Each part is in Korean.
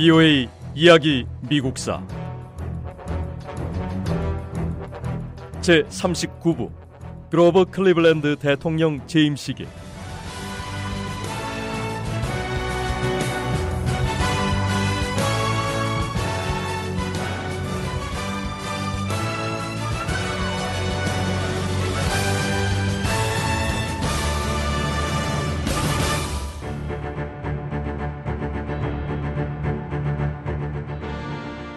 BOA 이야기 미국사. 제 39부. 그로버 클리블랜드 대통령 재임 시기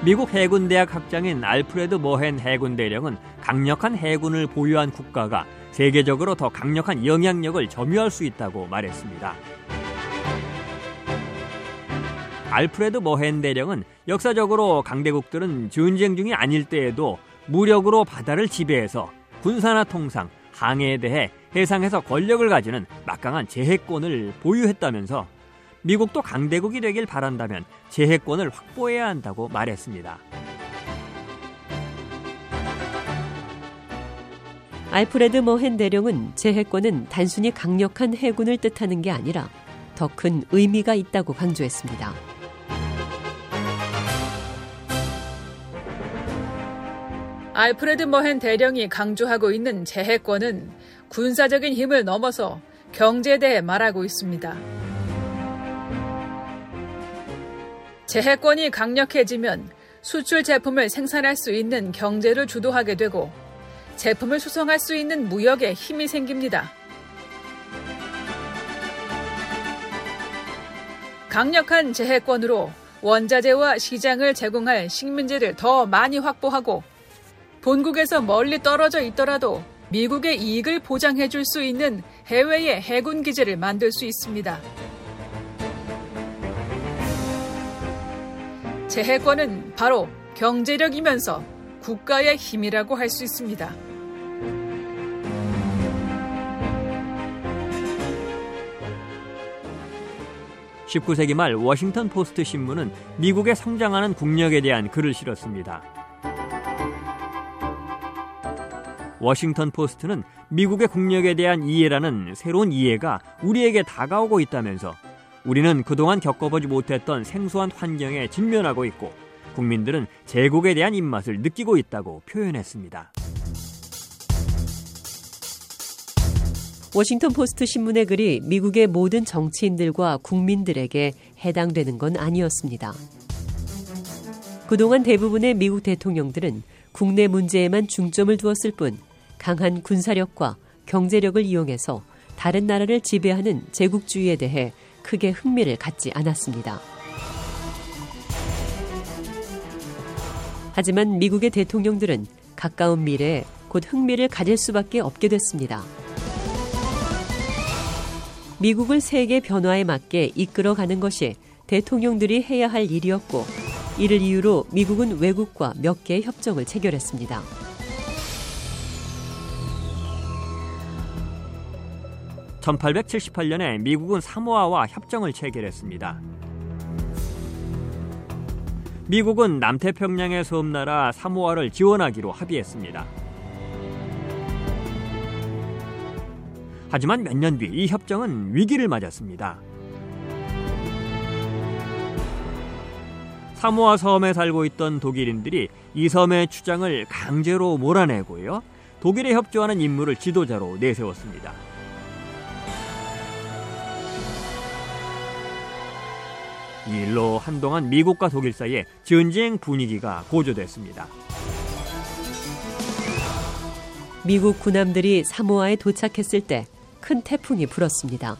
미국 해군대학 학장인 알프레드 머헨 해군 대령은 강력한 해군을 보유한 국가가 세계적으로 더 강력한 영향력을 점유할 수 있다고 말했습니다. 알프레드 머헨 대령은 역사적으로 강대국들은 전쟁 중이 아닐 때에도 무력으로 바다를 지배해서 군사나 통상, 항해에 대해 해상에서 권력을 가지는 막강한 제해권을 보유했다면서 미국도 강대국이 되길 바란다면 제해권을 확보해야 한다고 말했습니다. 알프레드 머헨 대령은 제해권은 단순히 강력한 해군을 뜻하는 게 아니라 더 큰 의미가 있다고 강조했습니다. 알프레드 머헨 대령이 강조하고 있는 제해권은 군사적인 힘을 넘어서 경제에 대해 말하고 있습니다. 재해권이 강력해지면 수출 제품을 생산할 수 있는 경제를 주도하게 되고 제품을 수송할 수 있는 무역에 힘이 생깁니다. 강력한 재해권으로 원자재와 시장을 제공할 식민지를 더 많이 확보하고 본국에서 멀리 떨어져 있더라도 미국의 이익을 보장해 줄 수 있는 해외의 해군 기지를 만들 수 있습니다. 재해권은 바로 경제력이면서 국가의 힘이라고 할 수 있습니다. (19세기) 말 워싱턴 포스트 신문은 미국의 성장하는 국력에 대한 글을 실었습니다. 워싱턴 포스트는 미국의 국력에 대한 이해라는 새로운 이해가 우리에게 다가오고 있다면서 우리는 그동안 겪어보지 못했던 생소한 환경에 직면하고 있고 국민들은 제국에 대한 입맛을 느끼고 있다고 표현했습니다. 워싱턴 포스트 신문의 글이 미국의 모든 정치인들과 국민들에게 해당되는 건 아니었습니다. 그동안 대부분의 미국 대통령들은 국내 문제에만 중점을 두었을 뿐 강한 군사력과 경제력을 이용해서 다른 나라를 지배하는 제국주의에 대해 크게 흥미를 갖지 않았습니다. 하지만 미국의 대통령들은 가까운 미래에 곧 흥미를 가질 수밖에 없게 됐습니다. 미국을 세계 변화에 맞게 이끌어가는 것이 대통령들이 해야 할 일이었고 이를 이유로 미국은 외국과 몇 개의 협정을 체결했습니다. 1878년에 미국은 사모아와 협정을 체결했습니다. 미국은 남태평양의 섬나라 사모아를 지원하기로 합의했습니다. 하지만 몇 년 뒤 이 협정은 위기를 맞았습니다. 사모아 섬에 살고 있던 독일인들이 이 섬의 주장을 강제로 몰아내고요. 독일에 협조하는 인물을 지도자로 내세웠습니다. 이 일로 한동안 미국과 독일 사이에 전쟁 분위기가 고조됐습니다. 미국 군함들이 사모아에 도착했을 때 큰 태풍이 불었습니다.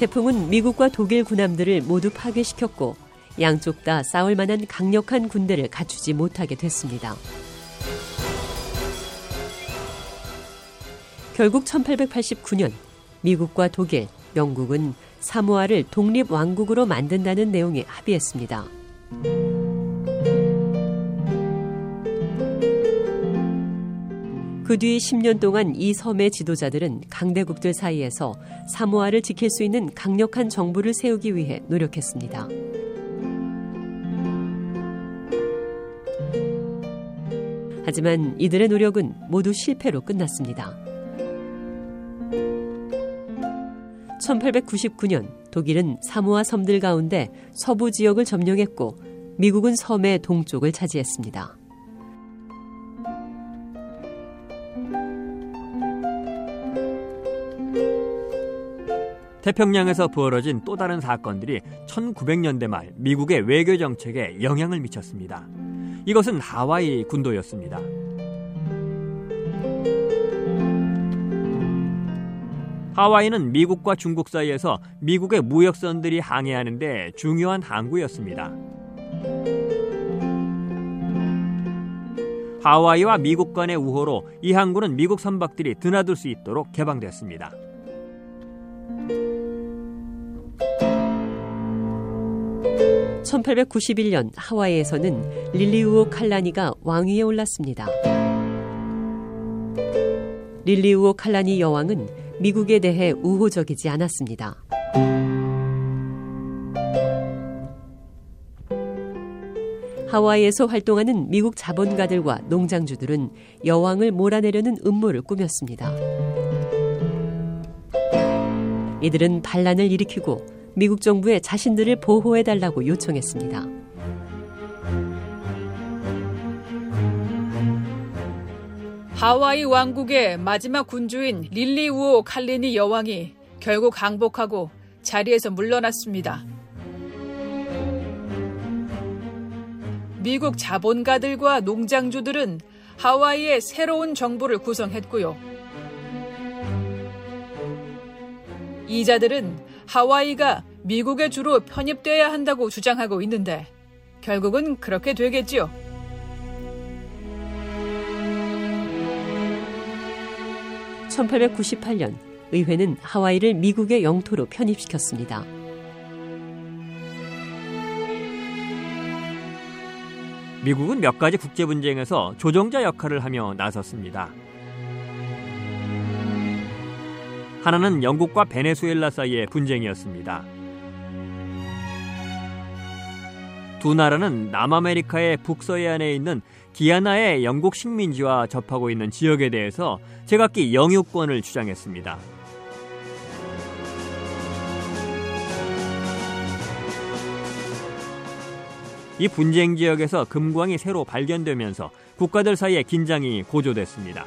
태풍은 미국과 독일 군함들을 모두 파괴시켰고 양쪽 다 싸울 만한 강력한 군대를 갖추지 못하게 됐습니다. 결국 1889년 미국과 독일, 영국은 사모아를 독립 왕국으로 만든다는 내용에 합의했습니다. 그 뒤 10년 동안 이 섬의 지도자들은 강대국들 사이에서 사모아를 지킬 수 있는 강력한 정부를 세우기 위해 노력했습니다. 하지만 이들의 노력은 모두 실패로 끝났습니다. 1899년 독일은 사모아 섬들 가운데 서부 지역을 점령했고 미국은 섬의 동쪽을 차지했습니다. 태평양에서 벌어진 또 다른 사건들이 1900년대 말 미국의 외교 정책에 영향을 미쳤습니다. 이것은 하와이 군도였습니다. 하와이는 미국과 중국 사이에서 미국의 무역선들이 항해하는데 중요한 항구였습니다. 하와이와 미국 간의 우호로 이 항구는 미국 선박들이 드나들 수 있도록 개방됐습니다. (1891년) 하와이에서는 릴리우오 칼라니가 왕위에 올랐습니다. 릴리우오 칼라니 여왕은 미국에 대해 우호적이지 않았습니다. 하와이에서 활동하는 미국 자본가들과 농장주들은 여왕을 몰아내려는 음모를 꾸몄습니다. 이들은 반란을 일으키고 미국 정부에 자신들을 보호해달라고 요청했습니다. 하와이 왕국의 마지막 군주인 릴리우오 칼리니 여왕이 결국 항복하고 자리에서 물러났습니다. 미국 자본가들과 농장주들은 하와이의 새로운 정부를 구성했고요. 이자들은 하와이가 미국의 주로 편입돼야 한다고 주장하고 있는데 결국은 그렇게 되겠지요. (1898년) 의회는 하와이를 미국의 영토로 편입시켰습니다. 미국은 몇 가지 국제 분쟁에서 조정자 역할을 하며 나섰습니다. 하나는 영국과 베네수엘라 사이의 분쟁이었습니다. 두 나라는 남아메리카의 북서해안에 있는 기아나의 영국 식민지와 접하고 있는 지역에 대해서 제각기 영유권을 주장했습니다. 이 분쟁 지역에서 금광이 새로 발견되면서 국가들 사이의 긴장이 고조됐습니다.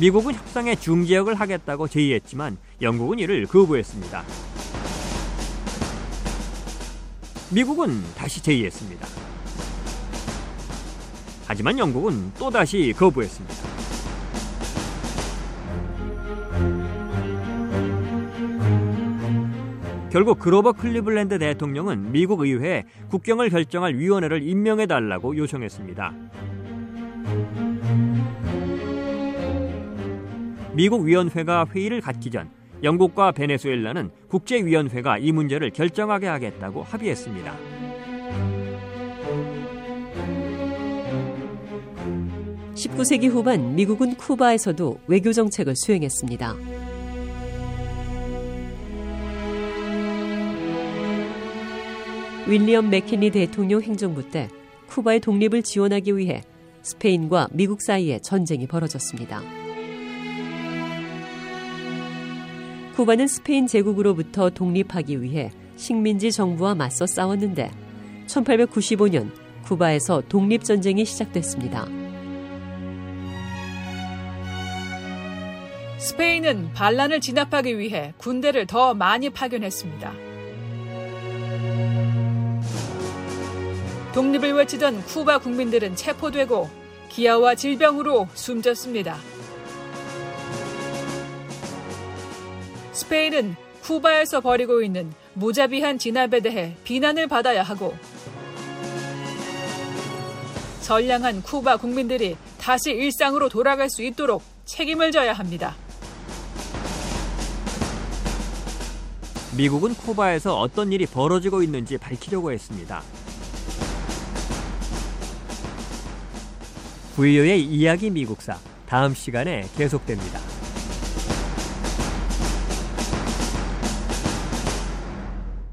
미국은 협상에 중지역을 하겠다고 제의했지만 영국은 이를 거부했습니다. 미국은 다시 제의했습니다. 하지만 영국은 또다시 거부했습니다. 결국 그로버 클리블랜드 대통령은 미국 의회에 국경을 결정할 위원회를 임명해 달라고 요청했습니다. 미국 위원회가 회의를 갖기 전 영국과 베네수엘라는 국제위원회가 이 문제를 결정하게 하겠다고 합의했습니다. (19세기) 후반 미국은 쿠바에서도 외교 정책을 수행했습니다. 윌리엄 맥킨리 대통령 행정부 때 쿠바의 독립을 지원하기 위해 스페인과 미국 사이에 전쟁이 벌어졌습니다. 쿠바는 스페인 제국으로부터 독립하기 위해 식민지 정부와 맞서 싸웠는데 1895년 쿠바에서 독립전쟁이 시작됐습니다. 스페인은 반란을 진압하기 위해 군대를 더 많이 파견했습니다. 독립을 외치던 쿠바 국민들은 체포되고 기아와 질병으로 숨졌습니다. 스페인은 쿠바에서 벌이고 있는 무자비한 진압에 대해 비난을 받아야 하고 선량한 쿠바 국민들이 다시 일상으로 돌아갈 수 있도록 책임을 져야 합니다. 미국은 쿠바에서 어떤 일이 벌어지고 있는지 밝히려고 했습니다. 부유의 이야기 미국사 다음 시간에 계속됩니다.